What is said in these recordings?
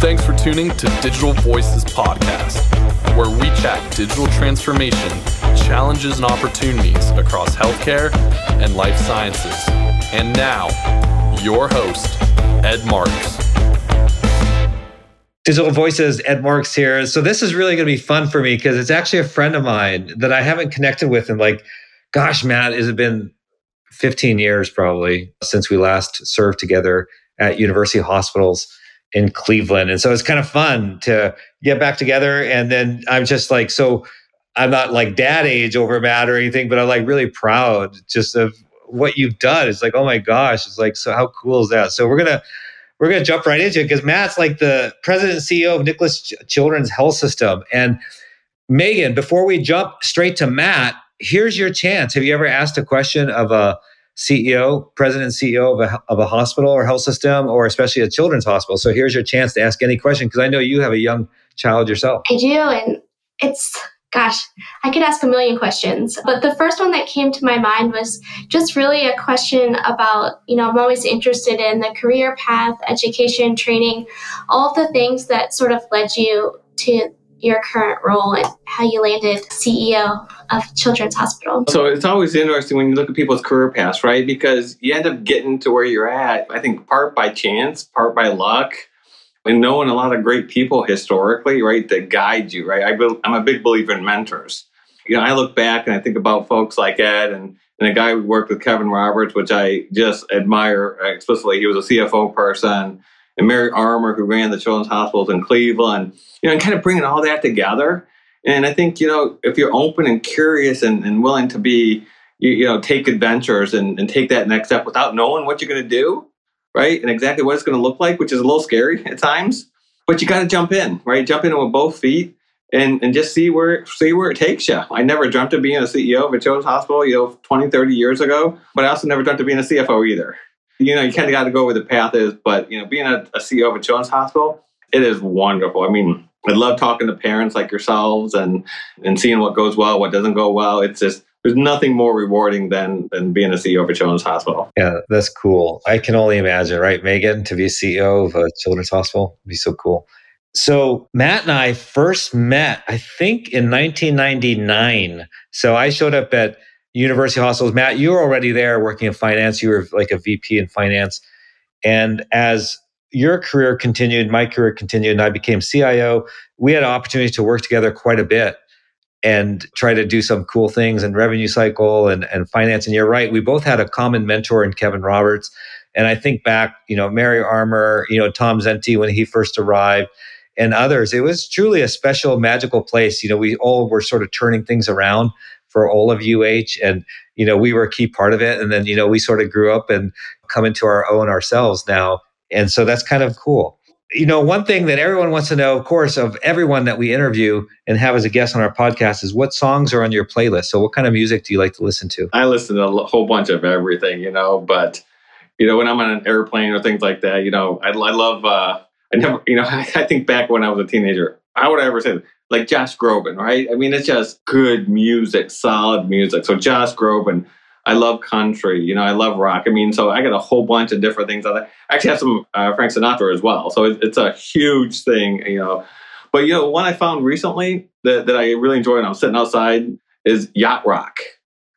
Thanks for tuning to Digital Voices Podcast, where we chat digital transformation, challenges, and opportunities across healthcare and life sciences. And now, your host, Ed Marx. Digital Voices, Ed Marx here. So this is really going to be fun for me because it's actually a friend of mine that I haven't connected with in like, gosh, Matt, has it been 15 years probably since we last served together at University Hospitals in Cleveland. And so it's kind of fun to get back together. And then I'm just like, so I'm not like dad age over Matt or anything, but I'm like really proud just of what you've done. It's like, oh my gosh, it's like, so how cool is that? So we're going to, we're going to jump right into it because Matt's like the president and CEO of Nicklaus Children's Health System. And Megan, before we jump straight to Matt, here's your chance. Have you ever asked a question of a CEO, president CEO of a, of a hospital or health system, or especially a children's hospital? So here's your chance to ask any question because I know you have a young child yourself. I do. And it's Gosh, I could ask a million questions. But the first one that came to my mind was just really a question about, you know, I'm always interested in the career path, education, training, all the things that sort of led you to your current role and how you landed CEO of Children's Hospital. So it's always interesting when you look at people's career paths, right? Because you end up getting to where you're at, I think part by chance, part by luck and knowing a lot of great people historically, right, that guide you, right? I am a big believer in mentors. You know, I look back and I think about folks like Ed and, and a guy who worked with Kevin Roberts, which I just admire explicitly. He was a CFO person, and Mary Armour, who ran the children's hospitals in Cleveland, you know, and kind of bringing all that together. And I think, you know, if you're open and curious and, and willing to be, you, you know, take adventures and, and take that next step without knowing what you're going to do, right? And exactly what it's going to look like, which is a little scary at times. But you got to jump in, right? Jump in with both feet and, and just see where see where it takes you. I never dreamt of being a CEO of a children's hospital, you know, 20, 30 years ago, but I also never dreamt of being a CFO either. You know, you kind of got to go where the path is, but, you know, being a, a CEO of a children's hospital, it is wonderful. I mean, I love talking to parents like yourselves and and seeing what goes well, what doesn't go well. It's just there's nothing more rewarding than than being a CEO of a children's hospital. Yeah, that's cool. I can only imagine, right, Megan, to be CEO of a children's hospital would be so cool. So Matt and I first met, I think, in 1999. So I showed up at University Hospitals. Matt, you were already there working in finance. You were like a VP in finance, and as your career continued, my career continued, and I became CIO. We had opportunities to work together quite a bit and try to do some cool things in revenue cycle and, and finance. And you're right, we both had a common mentor in Kevin Roberts. And I think back, you know, Mary Armour, you know, Tom Zenty when he first arrived and others. It was truly a special, magical place. You know, we all were sort of turning things around for all of UH and, you know, we were a key part of it. And then, you know, we sort of grew up and come into our own ourselves now. And so that's kind of cool you know, one thing that everyone wants to know, of course, of everyone that we interview and have as a guest on our podcast is what songs are on your playlist. So, what kind of music do you like to listen to? I listen to a whole bunch of everything, you know, but, you know, when I'm on an airplane or things like that, you know, I, I love, uh, I never, you know, I, I think back when I was a teenager, how would I ever say like Josh Groban, right? I mean, it's just good music, solid music. So, Josh Groban, I love country. You know, I love rock. I mean, so I got a whole bunch of different things. I actually have some uh, Frank Sinatra as well. So it, it's a huge thing, you know. But, you know, one I found recently that, that I really enjoy when I'm sitting outside is Yacht Rock.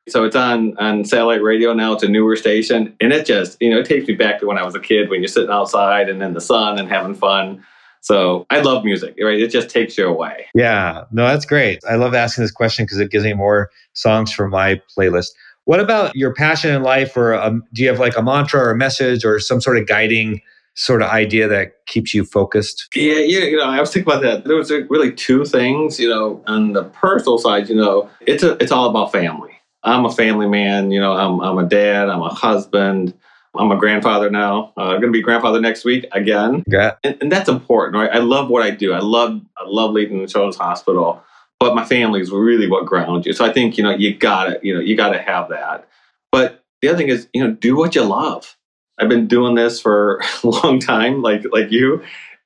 So it's on, on satellite radio now. It's a newer station. And it just, you know, it takes me back to when I was a kid when you're sitting outside and in the sun and having fun. So I love music, right? It just takes you away. Yeah, no, that's great. I love asking this question because it gives me more songs for my playlist. What about your passion in life, or um, do you have like a mantra or a message or some sort of guiding sort of idea that keeps you focused? Yeah, yeah. You know, I was thinking about that. There was really two things. You know, on the personal side, you know, it's a, it's all about family. I'm a family man. You know, I'm I'm a dad. I'm a husband. I'm a grandfather now. Uh, I'm going to be grandfather next week again. Yeah. And, and that's important, right? I love what I do. I love I love leading the children's hospital but my family is really what grounds you. So I think, you know, you gotta, you know, you gotta have that. But the other thing is, you know, do what you love. I've been doing this for a long time, like like you.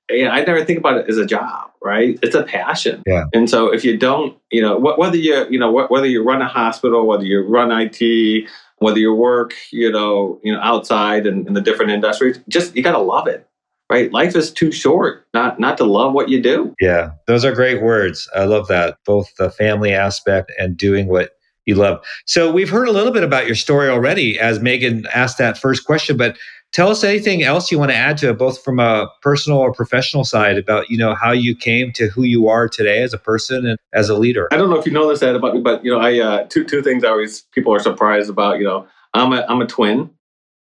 And I never think about it as a job, right? It's a passion. Yeah. And so if you don't, you know, whether you, you know, whether you run a hospital, whether you run IT, whether you work, you know, you know, outside and in, the different industries, just you got to love it. right? Life is too short not not to love what you do. Yeah, those are great words. I love that. Both the family aspect and doing what you love. So we've heard a little bit about your story already as Megan asked that first question, but tell us anything else you want to add to it both from a personal or professional side about you know how you came to who you are today as a person and as a leader i don't know if you know this Ed, about me but you know i uh, two two things i always people are surprised about you know i'm a i'm a twin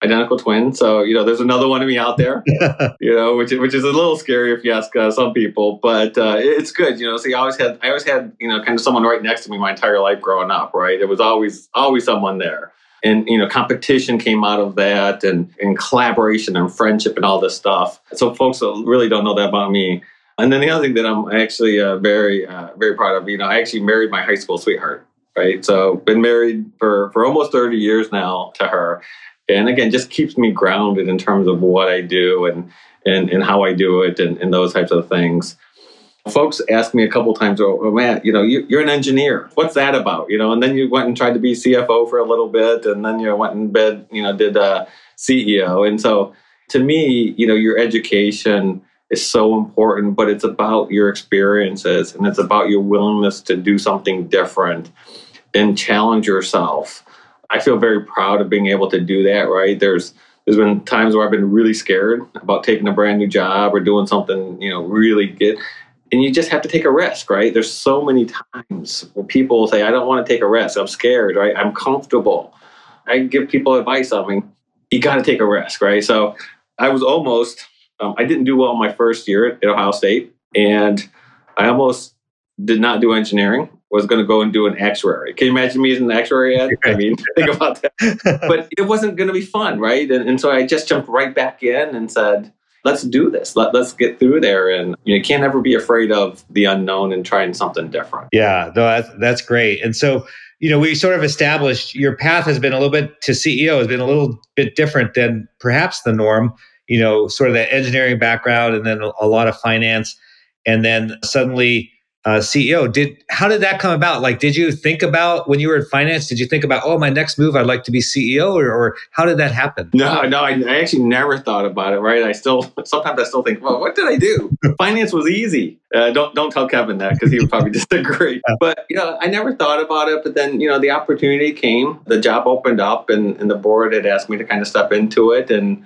identical twin. So you know, there's another one of me out there. you know, which which is a little scary if you ask uh, some people, but uh, it's good. You know, see, I always had I always had you know kind of someone right next to me my entire life growing up. Right, it was always always someone there. And you know, competition came out of that, and, and collaboration and friendship and all this stuff. So folks really don't know that about me. And then the other thing that I'm actually uh, very uh, very proud of, you know, I actually married my high school sweetheart right? So been married for for almost 30 years now to her and again just keeps me grounded in terms of what i do and and, and how i do it and, and those types of things folks ask me a couple times oh, oh man you know you, are an engineer what's that about you know and then you went and tried to be cfo for a little bit and then you went and bed you know did uh, a ceo and so to me you know your education is so important but it's about your experiences and it's about your willingness to do something different and challenge yourself I feel very proud of being able to do that, right? There's there's been times where I've been really scared about taking a brand new job or doing something, you know, really good. And you just have to take a risk, right? There's so many times where people say, I don't want to take a risk. I'm scared, right? I'm comfortable. I give people advice. I mean, you got to take a risk, right? So I was almost, um, I didn't do well my first year at Ohio State. And I almost did not do engineering was going to go and do an actuary. Can you imagine me as an actuary? Ed? I mean, think about that. But it wasn't going to be fun, right? And, and, so I just jumped right back in and said, let's do this. Let, let's get through there. And you, know, you can't ever be afraid of the unknown and trying something different. Yeah, no, that's, that's great. And so, you know, we sort of established your path has been a little bit to CEO has been a little bit different than perhaps the norm. You know, sort of the engineering background and then a lot of finance. And then suddenly uh, CEO. Did how did that come about? Like, did you think about when you were in finance? Did you think about, oh, my next move, I'd like to be CEO, or, or how did that happen? No, no, I, I, actually never thought about it. Right? I still sometimes I still think, well, what did I do? finance was easy. Uh, don't don't tell Kevin that because he would probably disagree. But you know, I never thought about it. But then you know, the opportunity came, the job opened up, and, and the board had asked me to kind of step into it, and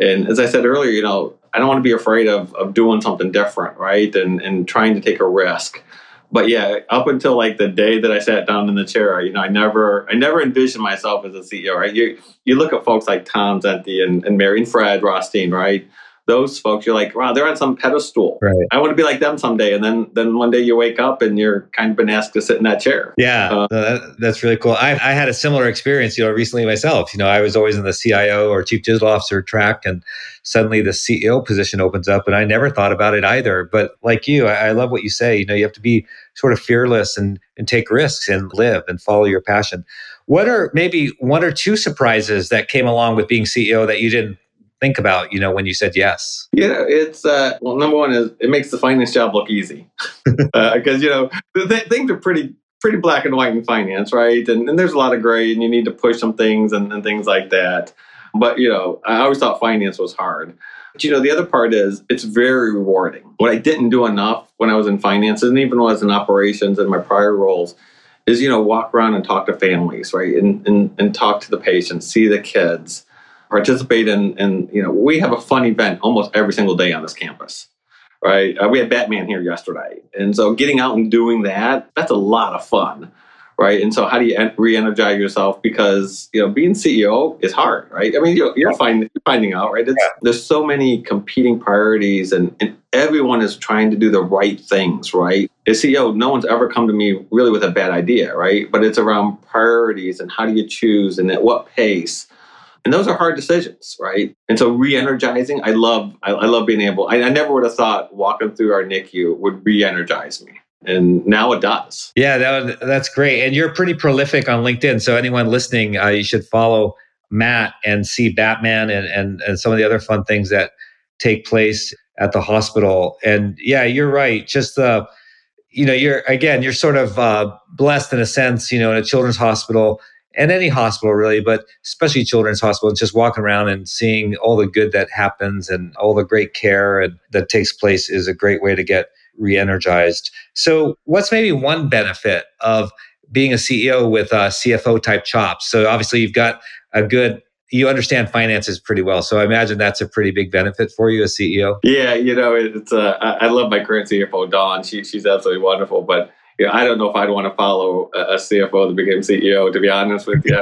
and as I said earlier, you know, I don't want to be afraid of, of doing something different, right? And and trying to take a risk. But yeah, up until like the day that I sat down in the chair, you know, I never I never envisioned myself as a CEO, right? You you look at folks like Tom Zenty and, and Mary and Fred Rothstein, right? Those folks, you're like, wow, they're on some pedestal. Right. I want to be like them someday. And then, then one day you wake up and you're kind of been asked to sit in that chair. Yeah, uh, that, that's really cool. I, I had a similar experience, you know, recently myself. You know, I was always in the CIO or Chief Digital Officer track, and suddenly the CEO position opens up, and I never thought about it either. But like you, I, I love what you say. You know, you have to be sort of fearless and and take risks and live and follow your passion. What are maybe one or two surprises that came along with being CEO that you didn't think about, you know, when you said yes? Yeah, it's uh, well, number one is it makes the finance job look easy because uh, you know th- things are pretty pretty black and white in finance, right? And, and there's a lot of gray, and you need to push some things and, and things like that. But you know, I always thought finance was hard. But you know, the other part is it's very rewarding. What I didn't do enough when I was in finance, and even when I was in operations and my prior roles, is you know walk around and talk to families, right, and and, and talk to the patients, see the kids, participate in, in you know, we have a fun event almost every single day on this campus, right? Uh, we had Batman here yesterday. And so getting out and doing that, that's a lot of fun, right? And so how do you re-energize yourself? Because, you know, being CEO is hard, right? I mean, you're, you're, find, you're finding out, right? Yeah. There's so many competing priorities and, and everyone is trying to do the right things, right? As CEO, no one's ever come to me really with a bad idea, right? But it's around priorities and how do you choose and at what pace and those are hard decisions right? And so re-energizing i love i, I love being able I, I, never would have thought walking through our nicu would re-energize me. And now it does. Yeah that, that's great. And you're pretty prolific on linkedin. So anyone listening uh, you should follow matt and see batman and, and and some of the other fun things that take place at the hospital. And yeah you're right. Just the you know you're again you're sort of uh, blessed in a sense you know in a children's hospital and any hospital really, but especially children's hospital, just walking around and seeing all the good that happens and all the great care and, that takes place is a great way to get re-energized. So, what's maybe one benefit of being a CEO with a CFO type chops? So, obviously, you've got a good you understand finances pretty well. So I imagine that's a pretty big benefit for you as CEO. Yeah, you know, it's uh, I love my current CFO, Dawn. She, she's absolutely wonderful. But you know, I don't know if I'd want to follow a CFO that became CEO, to be honest with you.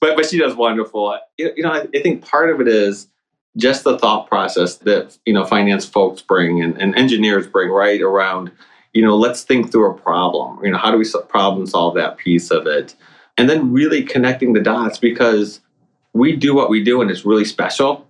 but but she does wonderful. You know, I, I think part of it is just the thought process that you know finance folks bring and, and engineers bring right around. You know, let's think through a problem. You know, how do we problem solve that piece of it, and then really connecting the dots because we do what we do and it's really special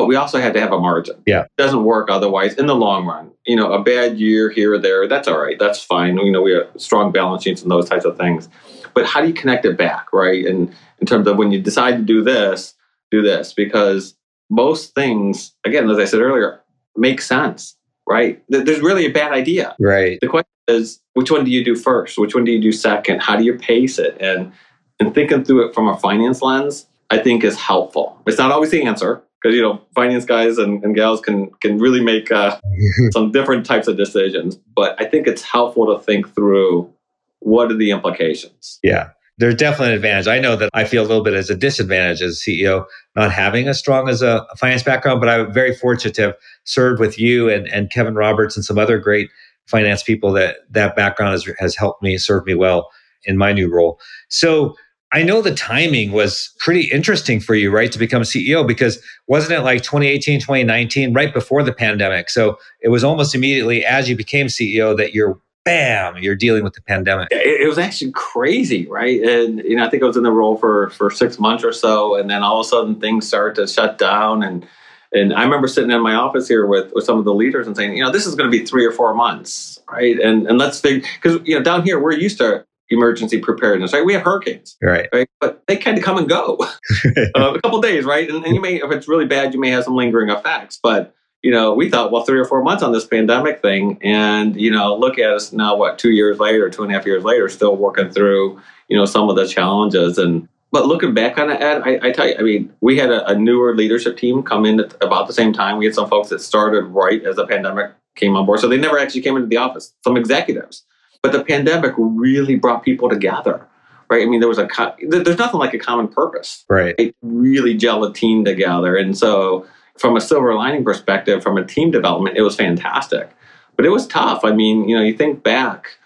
but we also had to have a margin. Yeah. It doesn't work otherwise in the long run. You know, a bad year here or there, that's all right. That's fine. You know, we have strong balance sheets and those types of things. But how do you connect it back, right? And in terms of when you decide to do this, do this because most things, again, as I said earlier, make sense, right? There's really a bad idea. Right. The question is, which one do you do first? Which one do you do second? How do you pace it? And and thinking through it from a finance lens, I think is helpful. It's not always the answer because you know finance guys and, and gals can can really make uh, some different types of decisions. But I think it's helpful to think through what are the implications. Yeah. There's definitely an advantage. I know that I feel a little bit as a disadvantage as CEO, not having as strong as a finance background, but I'm very fortunate to have served with you and, and Kevin Roberts and some other great finance people that that background has, has helped me serve me well in my new role. So I know the timing was pretty interesting for you, right, to become CEO because wasn't it like 2018, 2019, right before the pandemic? So it was almost immediately as you became CEO that you're bam, you're dealing with the pandemic. It, it was actually crazy, right? And you know, I think I was in the role for for six months or so, and then all of a sudden things started to shut down and and I remember sitting in my office here with, with some of the leaders and saying, you know, this is going to be three or four months, right? And and let's figure because you know down here we're used to emergency preparedness, right? We have hurricanes, right? right? But they kind of come and go uh, a couple days, right? And, and, you may, if it's really bad, you may have some lingering effects. But you know, we thought, well, three or four months on this pandemic thing, and you know, look at us now. What two years later, two and a half years later, still working through you know some of the challenges and. But looking back on it, Ed, I, I tell you, I mean, we had a, a newer leadership team come in at about the same time. We had some folks that started right as the pandemic came on board, so they never actually came into the office. Some executives, but the pandemic really brought people together, right? I mean, there was a there's nothing like a common purpose, right? It really gel a team together, and so from a silver lining perspective, from a team development, it was fantastic. But it was tough. I mean, you know, you think back,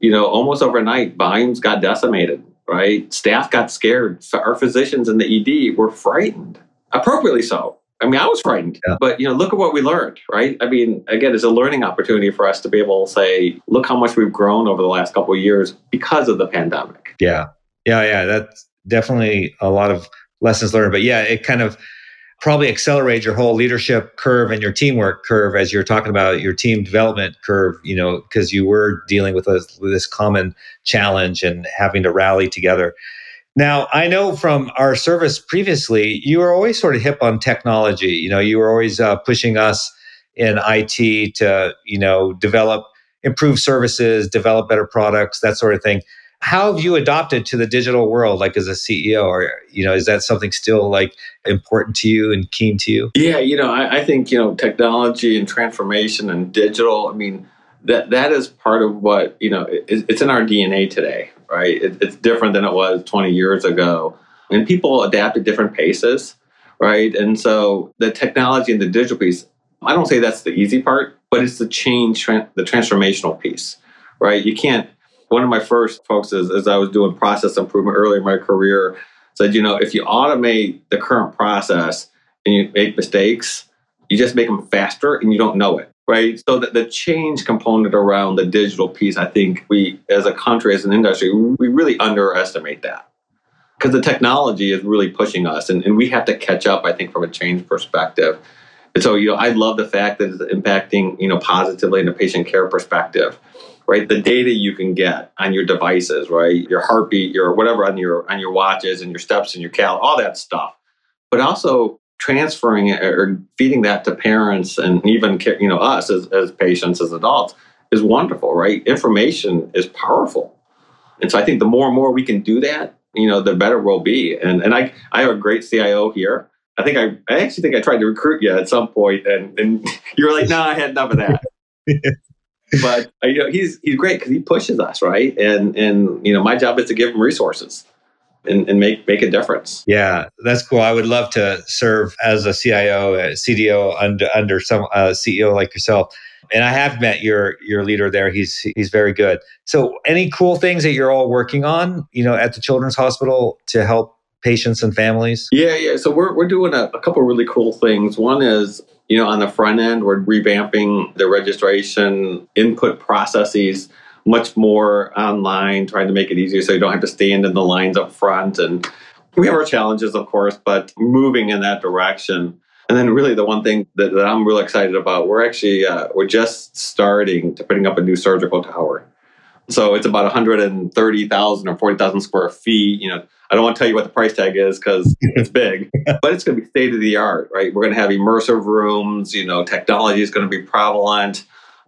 you know, almost overnight, volumes got decimated, right? Staff got scared. Our physicians in the ED were frightened, appropriately so. I mean, I was frightened, yeah. but you know, look at what we learned, right? I mean, again, it's a learning opportunity for us to be able to say, look how much we've grown over the last couple of years because of the pandemic. Yeah, yeah, yeah. That's definitely a lot of lessons learned. But yeah, it kind of probably accelerated your whole leadership curve and your teamwork curve as you're talking about your team development curve. You know, because you were dealing with, a, with this common challenge and having to rally together. Now, I know from our service previously, you were always sort of hip on technology. You know, you were always uh, pushing us in IT to, you know, develop, improve services, develop better products, that sort of thing. How have you adopted to the digital world, like as a CEO, or you know, is that something still like important to you and keen to you? Yeah, you know, I, I think you know, technology and transformation and digital. I mean, that that is part of what you know. It, it's in our DNA today right? It, it's different than it was 20 years ago. And people adapt at different paces, right? And so the technology and the digital piece, I don't say that's the easy part, but it's the change, the transformational piece, right? You can't, one of my first folks as I was doing process improvement early in my career, said, you know, if you automate the current process and you make mistakes, you just make them faster and you don't know it right? So that the change component around the digital piece, I think we, as a country, as an industry, we really underestimate that because the technology is really pushing us, and, and we have to catch up. I think from a change perspective. And so, you know, I love the fact that it's impacting, you know, positively in a patient care perspective, right? The data you can get on your devices, right? Your heartbeat, your whatever on your on your watches and your steps and your cal, all that stuff. But also transferring it or feeding that to parents and even you know us as, as patients as adults is wonderful right information is powerful and so i think the more and more we can do that you know, the better we'll be. And and I I have a great CIO here. I think I I actually think I tried to recruit you at some point, and and you were like, no, I had enough of that. but uh, you know, he's he's great because he pushes us, right? And and you know, my job is to give him resources and, and make make a difference. Yeah, that's cool. I would love to serve as a CIO, a CDO under under some uh, CEO like yourself. And I have met your your leader there. He's he's very good. So, any cool things that you're all working on, you know, at the Children's Hospital to help patients and families? Yeah, yeah. So we're we're doing a, a couple really cool things. One is you know on the front end, we're revamping the registration input processes much more online, trying to make it easier so you don't have to stand in the lines up front. And we have our challenges, of course, but moving in that direction. And then, really, the one thing that, that I'm really excited about, we're actually uh, we're just starting to putting up a new surgical tower. So it's about 130,000 or 40,000 square feet. You know, I don't want to tell you what the price tag is because it's big, but it's going to be state of the art, right? We're going to have immersive rooms. You know, technology is going to be prevalent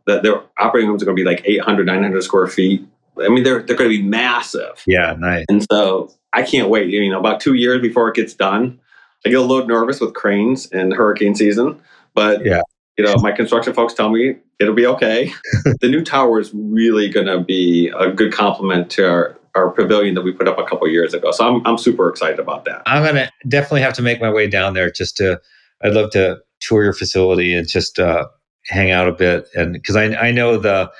that their operating rooms are going to be like 800, 900 square feet. I mean, they're they're going to be massive. Yeah, nice. And so I can't wait. You know, about two years before it gets done, I get a little nervous with cranes and hurricane season, but yeah. You know, my construction folks tell me it'll be okay. the new tower is really going to be a good complement to our, our pavilion that we put up a couple years ago. So I'm, I'm super excited about that. I'm going to definitely have to make my way down there just to, I'd love to tour your facility and just uh, hang out a bit and because I, I know the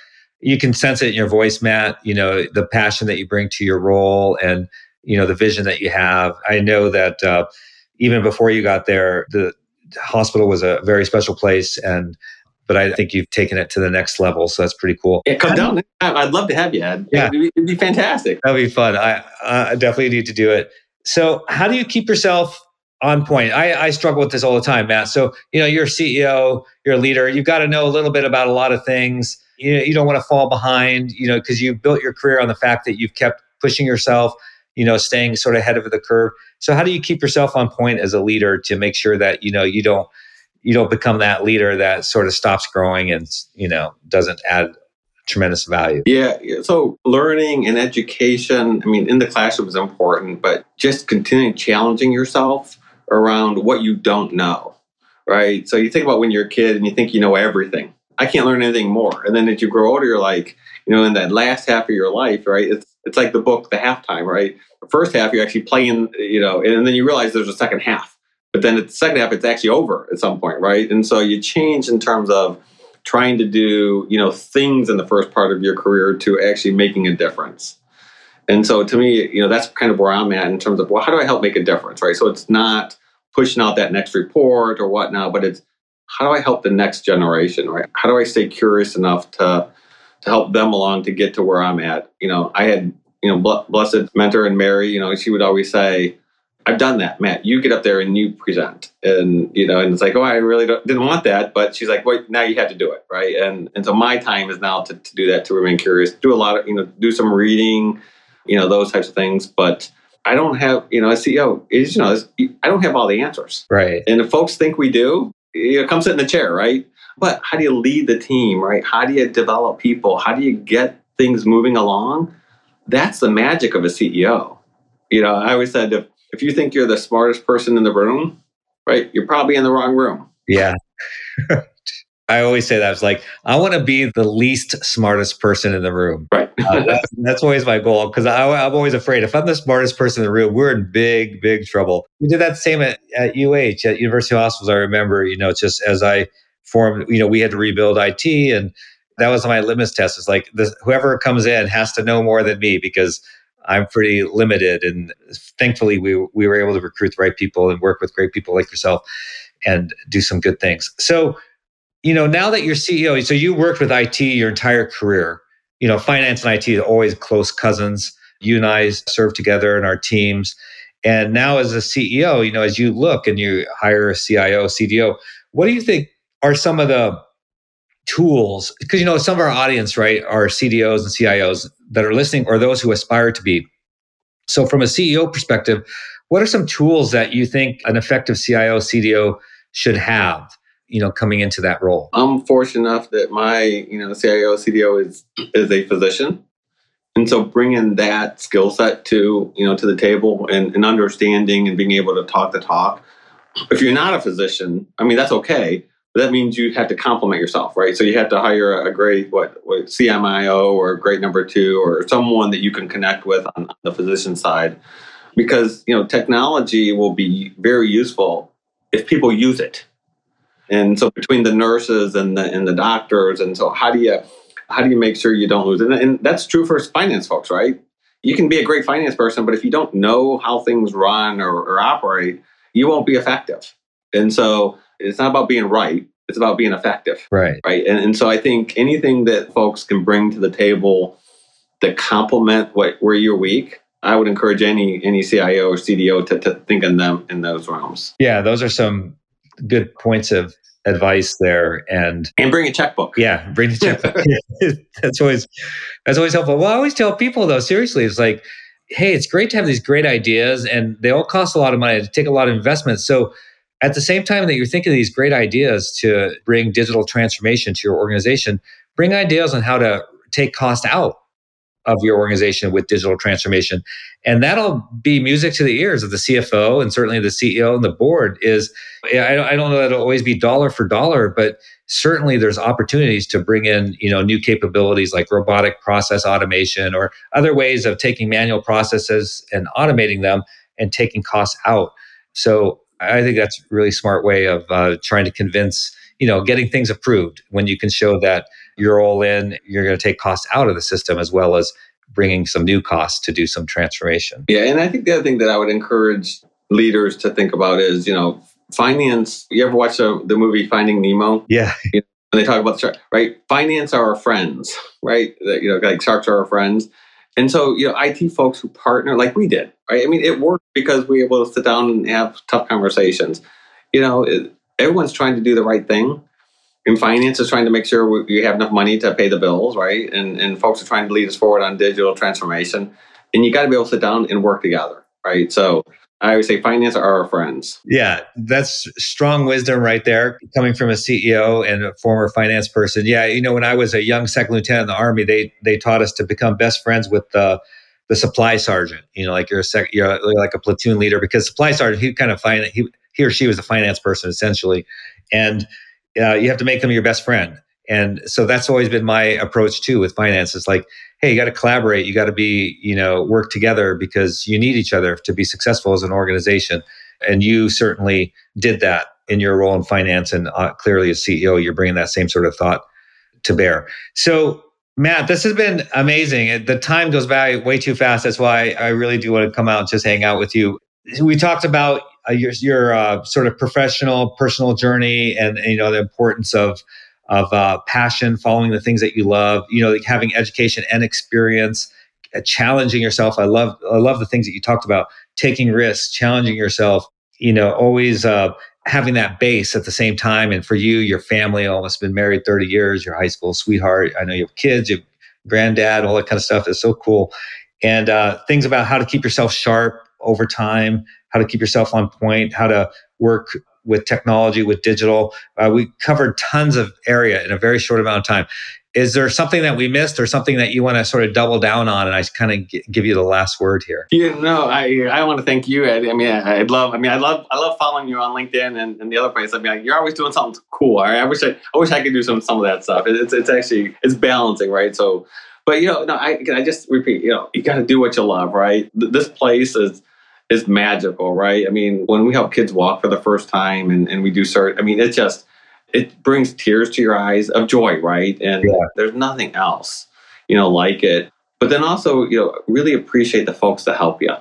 you can sense it in your voice matt you know the passion that you bring to your role and you know the vision that you have i know that uh, even before you got there the hospital was a very special place and but I think you've taken it to the next level, so that's pretty cool. Yeah, come down. I'd love to have you, Ed. Yeah, it'd be, it'd be fantastic. That'd be fun. I, I definitely need to do it. So, how do you keep yourself on point. I, I struggle with this all the time, Matt. So, you know, you're a CEO, you're a leader, you've got to know a little bit about a lot of things. You, know, you don't want to fall behind, you know, because you've built your career on the fact that you've kept pushing yourself, you know, staying sort of ahead of the curve. So how do you keep yourself on point as a leader to make sure that, you know, you don't you don't become that leader that sort of stops growing and, you know, doesn't add tremendous value. Yeah. So learning and education, I mean, in the classroom is important, but just continuing challenging yourself around what you don't know, right? So you think about when you're a kid and you think you know everything. I can't learn anything more. And then as you grow older, you're like, you know, in that last half of your life, right? It's it's like the book, the halftime, right? The first half you're actually playing, you know, and then you realize there's a second half. But then at the second half, it's actually over at some point, right? And so you change in terms of trying to do, you know, things in the first part of your career to actually making a difference. And so to me, you know, that's kind of where I'm at in terms of, well, how do I help make a difference, right? So it's not pushing out that next report or whatnot, but it's how do I help the next generation, right? How do I stay curious enough to to help them along to get to where I'm at? You know, I had, you know, blessed mentor and Mary, you know, she would always say, I've done that, Matt. You get up there and you present, and you know, and it's like, oh, I really didn't want that, but she's like, well, now you have to do it, right? And and so my time is now to, to do that, to remain curious, do a lot of, you know, do some reading, you know, those types of things. But I don't have, you know, as CEO, is, you know, I don't have all the answers. Right. And if folks think we do, you know, come sit in the chair, right? But how do you lead the team, right? How do you develop people? How do you get things moving along? That's the magic of a CEO. You know, I always said if, if you think you're the smartest person in the room, right, you're probably in the wrong room. Yeah. I always say that. I was like, I want to be the least smartest person in the room. Right. uh, that's, that's, always my goal because I'm always afraid if I'm the smartest person in the room, we're in big, big trouble. We did that same at, at UH, at University Hospitals. I remember, you know, just as I formed, you know, we had to rebuild IT and that was my litmus test. It's like this, whoever comes in has to know more than me because I'm pretty limited. And thankfully, we, we were able to recruit the right people and work with great people like yourself and do some good things. So, you know, now that you're CEO, so you worked with IT your entire career. You know, finance and IT are always close cousins. You and I serve together in our teams. And now as a CEO, you know, as you look and you hire a CIO, CDO, what do you think are some of the tools? Because, you know, some of our audience, right, are CDOs and CIOs that are listening or those who aspire to be. So from a CEO perspective, what are some tools that you think an effective CIO, CDO should have? You know coming into that role i'm fortunate enough that my you know cio cdo is is a physician And so bringing that skill set to, you know, to the table and, and understanding and being able to talk the talk. If you're not a physician, I mean, that's okay. But that means you have to complement yourself, right? So you have to hire a great what, what CMIO or great number two or someone that you can connect with on the physician side, because you know technology will be very useful if people use it. And so between the nurses and the and the doctors, and so how do you how do you make sure you don't lose it? And that's true for finance folks, right? You can be a great finance person, but if you don't know how things run or, or operate, you won't be effective. And so it's not about being right. It's about being effective. Right. Right. And, and so I think anything that folks can bring to the table that complement what where you're weak, I would encourage any any CIO or CDO to, to think in them in those realms. Yeah, those are some good points of advice there and and bring a checkbook. Yeah bring the checkbook. That's always that's always helpful. Well i always tell people though seriously it's like hey it's great to have these great ideas and they all cost a lot of money. To take a lot of investment. So at the same time that you're thinking of these great ideas to bring digital transformation to your organization bring ideas on how to take cost out of your organization with digital transformation. And that'll be music to the ears of the CFO and certainly the CEO and the board is, I don't know that it'll always be dollar for dollar, but certainly there's opportunities to bring in, you know, new capabilities like robotic process automation or other ways of taking manual processes and automating them and taking costs out. So I think that's a really smart way of uh, trying to convince, you know, getting things approved when you can show that you're all in, you're going to take costs out of the system as well as bringing some new costs to do some transformation. Yeah, and I think the other thing that I would encourage leaders to think about is, you know, finance. You ever watch the, the movie Finding Nemo? Yeah. You know, when they talk about the shark, right? Finance are our friends, right? You know, like sharks are our friends. And so, you know, IT folks who partner like we did, right? I mean, it worked because we were able to sit down and have tough conversations. You know, it, everyone's trying to do the right thing in finance is trying to make sure we, have enough money to pay the bills, right? And and folks are trying to lead us forward on digital transformation. And you got to be able to sit down and work together, right? So I always say finance are our friends. Yeah, that's strong wisdom right there, coming from a CEO and a former finance person. Yeah, you know, when I was a young second lieutenant in the army, they they taught us to become best friends with the the supply sergeant. You know, like you're a sec, you're like a platoon leader because supply sergeant he kind of find he he or she was a finance person essentially, and uh, you have to make them your best friend. And so that's always been my approach too with finance. It's like, hey, you got to collaborate. You got to be, you know, work together because you need each other to be successful as an organization. And you certainly did that in your role in finance. And uh, clearly, as CEO, you're bringing that same sort of thought to bear. So, Matt, this has been amazing. The time goes by way too fast. That's why I really do want to come out and just hang out with you. We talked about uh, your, your uh, sort of professional, personal journey, and, and, you know the importance of of uh, passion, following the things that you love. You know, like having education and experience, uh, challenging yourself. I love I love the things that you talked about, taking risks, challenging yourself. You know, always uh, having that base at the same time. And for you, your family almost been married 30 years, your high school sweetheart. I know you have kids, you have granddad, all that kind of stuff is so cool. And things about how to keep yourself sharp over time, how to keep yourself on point, how to work with technology, with digital. Uh, we covered tons of area in a very short amount of time. Is there something that we missed or something that you want to sort of double down on? And I kind of g- give you the last word here. You know, I, I want to thank you, Ed. I mean, I, would love, I mean, I love, I love following you on LinkedIn and, and the other place. I mean, you're always doing something cool. I, I wish I, I wish I could do some, some of that stuff. It's, it's actually, it's balancing, right? So, but you know, no, I, I just repeat, you know, you got to do what you love, right? This place is, is magical, right? I mean, when we help kids walk for the first time and, and we do certain, I mean, it just it brings tears to your eyes of joy, right? And yeah. there's nothing else, you know, like it. But then also, you know, really appreciate the folks that help you.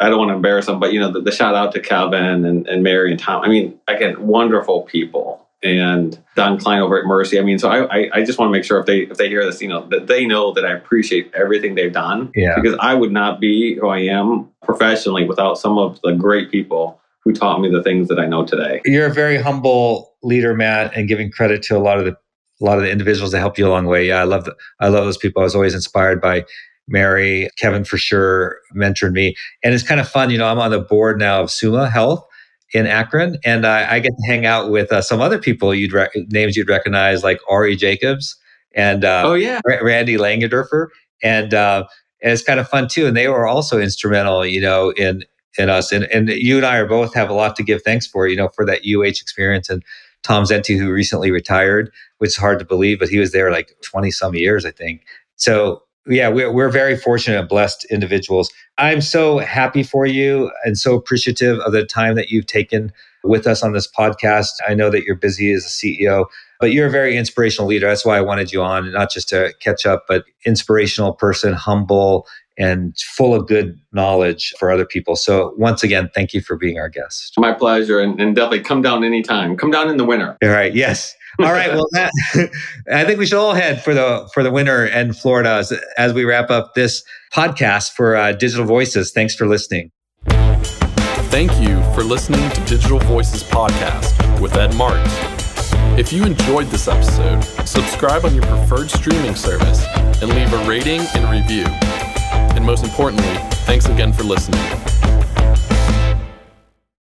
I don't want to embarrass them, but you know, the, the shout out to Kevin and, and Mary and Tom. I mean, again, wonderful people and Don Klein over at Mercy. I mean, so I, I, I, just want to make sure if they if they hear this, you know, that they know that I appreciate everything they've done. Yeah. Because I would not be who I am professionally without some of the great people who taught me the things that I know today. You're a very humble leader, Matt, and giving credit to a lot of the a lot of the individuals that helped you along the way. Yeah, I love the, I love those people. I was always inspired by Mary, Kevin for sure mentored me, and it's kind of fun. You know, I'm on the board now of Summa Health in Akron, and I, I get to hang out with uh, some other people you'd re- names you'd recognize, like Ari Jacobs and uh, oh yeah, R- Randy Langendorfer. And, uh, and it's kind of fun too. And they were also instrumental, you know, in in us. And and you and I are both have a lot to give thanks for, you know, for that UH experience. And Tom Zenty, who recently retired, which is hard to believe, but he was there like 20 some years, I think. So yeah, we're, we're very fortunate and blessed individuals. I'm so happy for you and so appreciative of the time that you've taken with us on this podcast. I know that you're busy as a CEO, but you're a very inspirational leader. That's why I wanted you on, not just to catch up, but inspirational person, humble, and full of good knowledge for other people. So once again, thank you for being our guest. My pleasure. And, and definitely come down anytime. Come down in the winter. All right. Yes. All right. Well, that, I think we should all head for the for the winter in Florida as, as we wrap up this podcast for uh, Digital Voices. Thanks for listening. Thank you for listening to Digital Voices podcast with Ed Marx. If you enjoyed this episode, subscribe on your preferred streaming service and leave a rating and review. And most importantly, thanks again for listening.